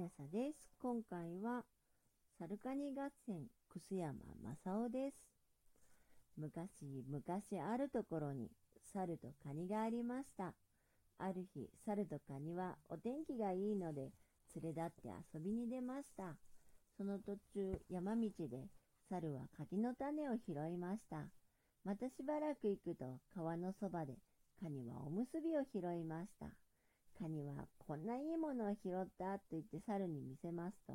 なさです。今回は、サルカニ合戦、楠山正夫です。昔々あるところに、猿とカニがありました。ある日、猿とカニはお天気がいいので、連れ立って遊びに出ました。その途中、山道で、猿は柿の種を拾いました。またしばらく行くと、川のそばで、カニはおむすびを拾いました。カニは、こんないいものを拾ったと言って猿に見せますと、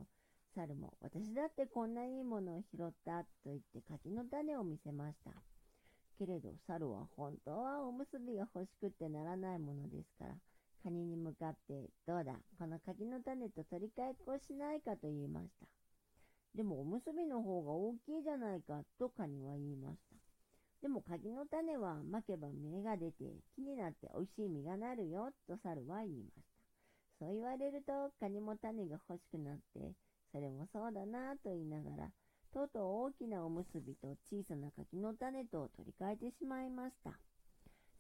猿も、私だってこんないいものを拾ったと言って柿の種を見せました。けれど、猿は本当はおむすびが欲しくってならないものですから、カニに向かって、どうだ、この柿の種と取り替えっこしないかと言いました。でも、おむすびの方が大きいじゃないか、とカニは言いました。でも、柿の種は巻けば芽が出て、木になって美味しい実がなるよ、と猿は言いました。そう言われると、カニも種が欲しくなって、それもそうだなぁと言いながら、とうとう大きなおむすびと小さな柿の種と取り替えてしまいました。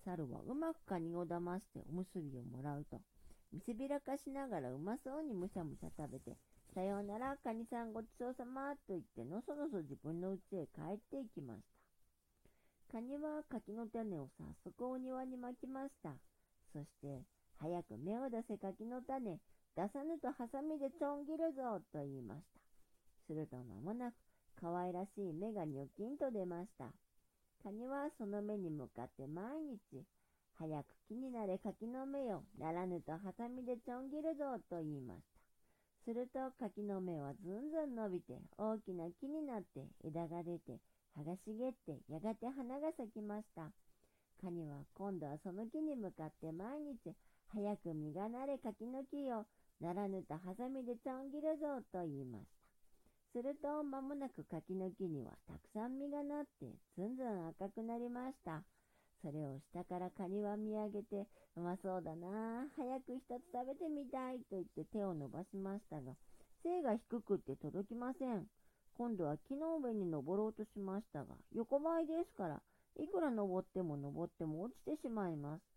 猿はうまくカニを騙しておむすびをもらうと、見せびらかしながらうまそうにむしゃむしゃ食べて、さようなら、カニさんごちそうさまと言ってのそのそ自分の家へ帰っていきました。カニは柿の種を早速お庭に巻きました。そして、早く芽を出せ柿の種、出さぬとハサミでちょん切るぞと言いました。すると間もなく、可愛らしい芽がニョキンと出ました。カニはその芽に向かって毎日、早く木になれ柿の芽よ、ならぬとハサミでちょん切るぞと言いました。すると柿の芽はずんずん伸びて大きな木になって枝が出て葉が茂ってやがて花が咲きました。カニは今度はその木に向かって毎日早く実がなれ柿の木よ、ならぬとハサミでちょん切るぞと言いました。すると間もなく柿の木にはたくさん実がなってずんずん赤くなりました。それを下からカニは見上げて、うまそうだな早く一つ食べてみたいと言って手を伸ばしましたが、背が低くって届きません。今度は木の上に登ろうとしましたが、横ばいですから、いくら登っても登っても落ちてしまいます。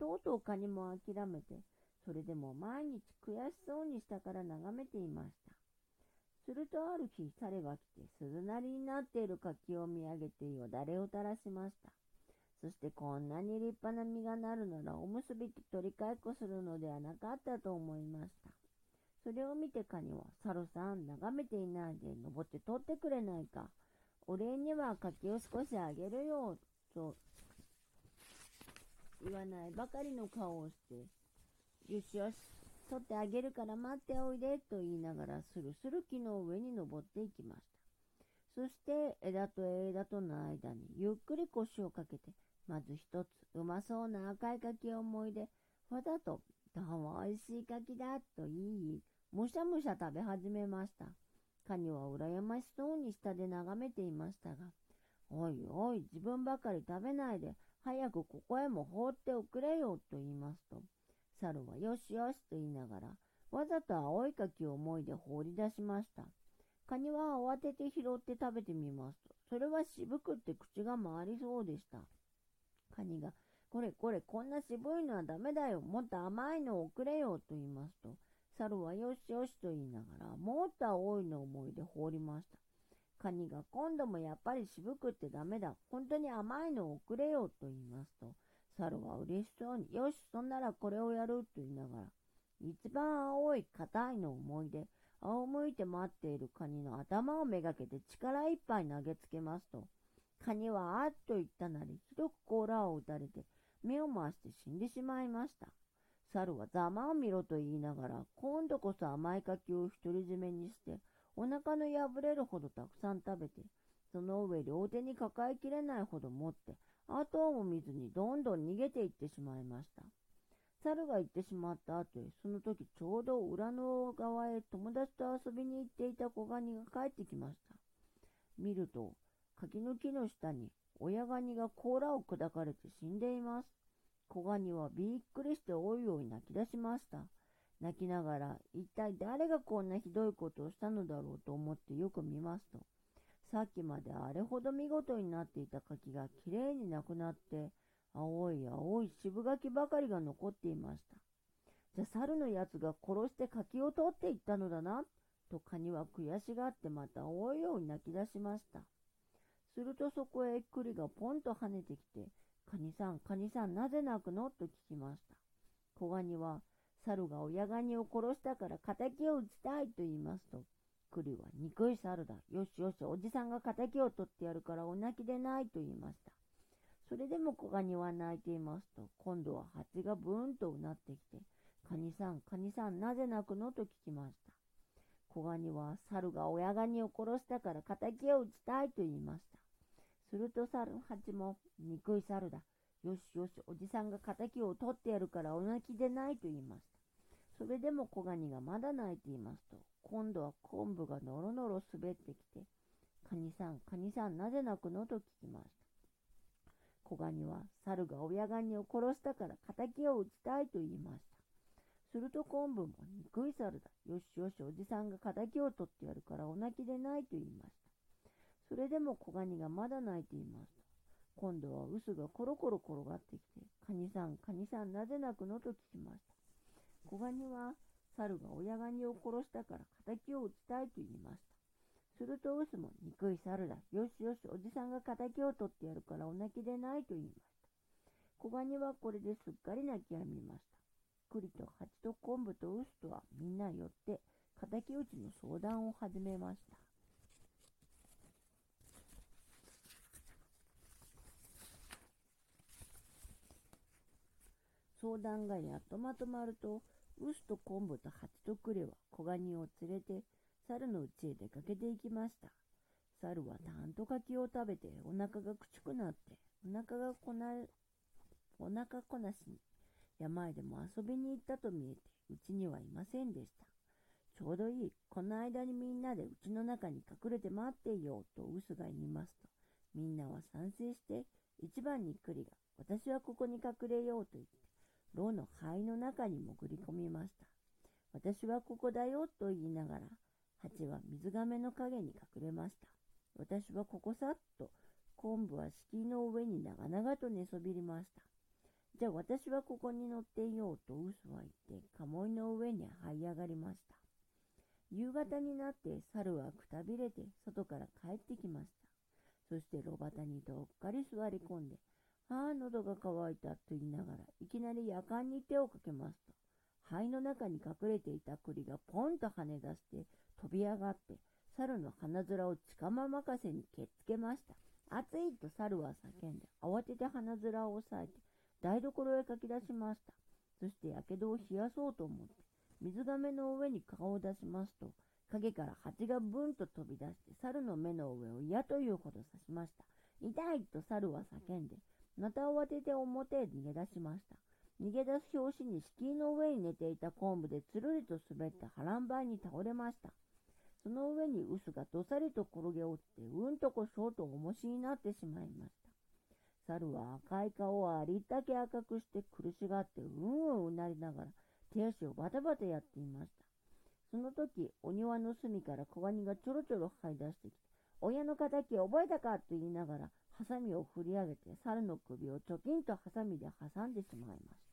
とうとうカニも諦めて、それでも毎日悔しそうに下から眺めていました。するとある日、猿が来て鈴なりになっている柿を見上げてよだれを垂らしました。そしてこんなに立派な実がなるならおむすびと取り替えっこするのではなかったと思いました。それを見てカニは、猿さん、眺めていないで登って取ってくれないか。お礼には柿を少しあげるよ、と言わないばかりの顔をして、よしよし、取ってあげるから待っておいで、と言いながらスルスル木の上に登っていきました。そして枝と枝との間にゆっくり腰をかけて、まず一つうまそうな赤い柿を思い出、わざと、どうも美味しい柿だ、と言い、むしゃむしゃ食べ始めました。カニは羨ましそうに下で眺めていましたが、おいおい、自分ばかり食べないで、早くここへも放っておくれよ、と言いますと、猿はよしよしと言いながら、わざと青い柿を思いで放り出しました。カニは慌てて拾って食べてみますと、それは渋くって口が回りそうでした。カニが、これこれ、こんな渋いのはダメだよ。もっと甘いのをくれよ。と言いますと、猿はよしよしと言いながら、もっと青いのを思いで放りました。カニが今度もやっぱり渋くってダメだ。本当に甘いのをくれよ。と言いますと、猿は嬉しそうに、よし、そんならこれをやる。と言いながら、一番青い硬いの思いで、仰向いて待っているカニの頭をめがけて力いっぱい投げつけますと、カニはあっと言ったなり、ひどく甲羅を打たれて、目を回して死んでしまいました。猿はざまを見ろと言いながら、今度こそ甘い柿を独り占めにして、お腹の破れるほどたくさん食べて、その上両手に抱えきれないほど持って、後をも見ずにどんどん逃げていってしまいました。猿が行ってしまった後へ、その時ちょうど裏の側へ友達と遊びに行っていた子ガニが帰ってきました。見ると、柿の木の下に親ガニが甲羅を砕かれて死んでいます。子ガニはびっくりしておいおい泣き出しました。泣きながら、一体誰がこんなひどいことをしたのだろうと思ってよく見ますと、さっきまであれほど見事になっていた柿がきれいになくなって、青い青い渋柿ばかりが残っていました。じゃ猿のやつが殺して柿を取っていったのだな。とカニは悔しがってまた大いように泣き出しました。するとそこへ栗がポンと跳ねてきて、カニさん、カニさん、なぜ泣くの？と聞きました。小ガニは、猿が親ガニを殺したから仇を討ちたいと言いますと、栗は憎い猿だ。よしよし、おじさんが仇を取ってやるからお泣きでないと言いました。それでも小ガニは泣いていますと、今度は蜂がブーンとうなってきて、カニさん、カニさん、なぜ泣くのと聞きました。小ガニは猿が親ガニを殺したから仇を討ちたいと言いました。すると猿八も、憎い猿だ。よしよし、おじさんが仇を取ってやるからお泣きでないと言いました。それでも小ガニがまだ泣いていますと、今度は昆布がのろのろ滑ってきて、カニさん、カニさん、なぜ泣くのと聞きました。小ガニは猿が親ガニを殺したから仇を討ちたいと言いました。すると昆布も憎い猿だ。よしよし、おじさんが仇を取ってやるからお泣きでないと言いました。それでも小ガニがまだ泣いていますと。今度は臼がコロコロ転がってきて、カニさん、カニさん、なぜ泣くのと聞きました。小ガニは、猿が親ガニを殺したから仇を討ちたいと言いました。すると臼も、憎い猿だ。よしよし、おじさんが仇を取ってやるからお泣きでないと言いました。小ガニはこれですっかり泣き止みました。栗と蜂と昆布と臼とはみんな寄って、敵討ちの相談を始めました。相談がやっとまとまると、ウスと昆布と蜂とクレは小ガニを連れて猿の家へ出かけていきました。猿はたんと柿を食べてお腹がくちくなってお腹がこな、お腹こなしに山へでも遊びに行ったと見えてうちにはいませんでした。ちょうどいい。この間にみんなでうちの中に隠れて待っていようとウスが言いますと、みんなは賛成して一番に栗が私はここに隠れようと言って牢の灰の中に潜り込みました。私はここだよと言いながら、蜂は水亀の影に隠れました。私はここさっと、昆布は敷居の上に長々と寝そびりました。じゃあ私はここに乗っていようと嘘は言って、鴨居の上に這い上がりました。夕方になって猿はくたびれて外から帰ってきました。そして炉端にどっかり座り込んで、ああ、喉が渇いたと言いながら、いきなり夜間に手をかけますと、灰の中に隠れていた栗がポンと跳ね出して飛び上がって、猿の鼻面を近ま任せにけっつけました。暑いと猿は叫んで、慌てて鼻面を押さえて、台所へかき出しました。そして火傷を冷やそうと思って、水亀の上に顔を出しますと、影から蜂がブンと飛び出して、猿の目の上を嫌というほど刺しました。痛いと猿は叫んで、また慌てて表へ逃げ出しました。逃げ出す拍子に敷居の上に寝ていた昆布でつるりと滑って波乱張りに倒れました。その上に臼がどさりと転げ落ちて、うんとこしょうと重しになってしまいました。猿は赤い顔をありったけ赤くして苦しがってうんうんうなりながら手足をバタバタやっていました。その時、お庭の隅から小ガニがちょろちょろ這い出してきて、親の敵覚えたか？と言いながら、ハサミを振り上げて猿の首をちょきんとハサミで挟んでしまいまし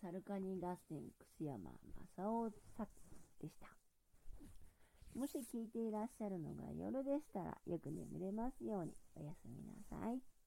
た。サルカニ合戦楠山正雄作でした。もし聞いていらっしゃるのが夜でしたらよく眠れますようにおやすみなさい。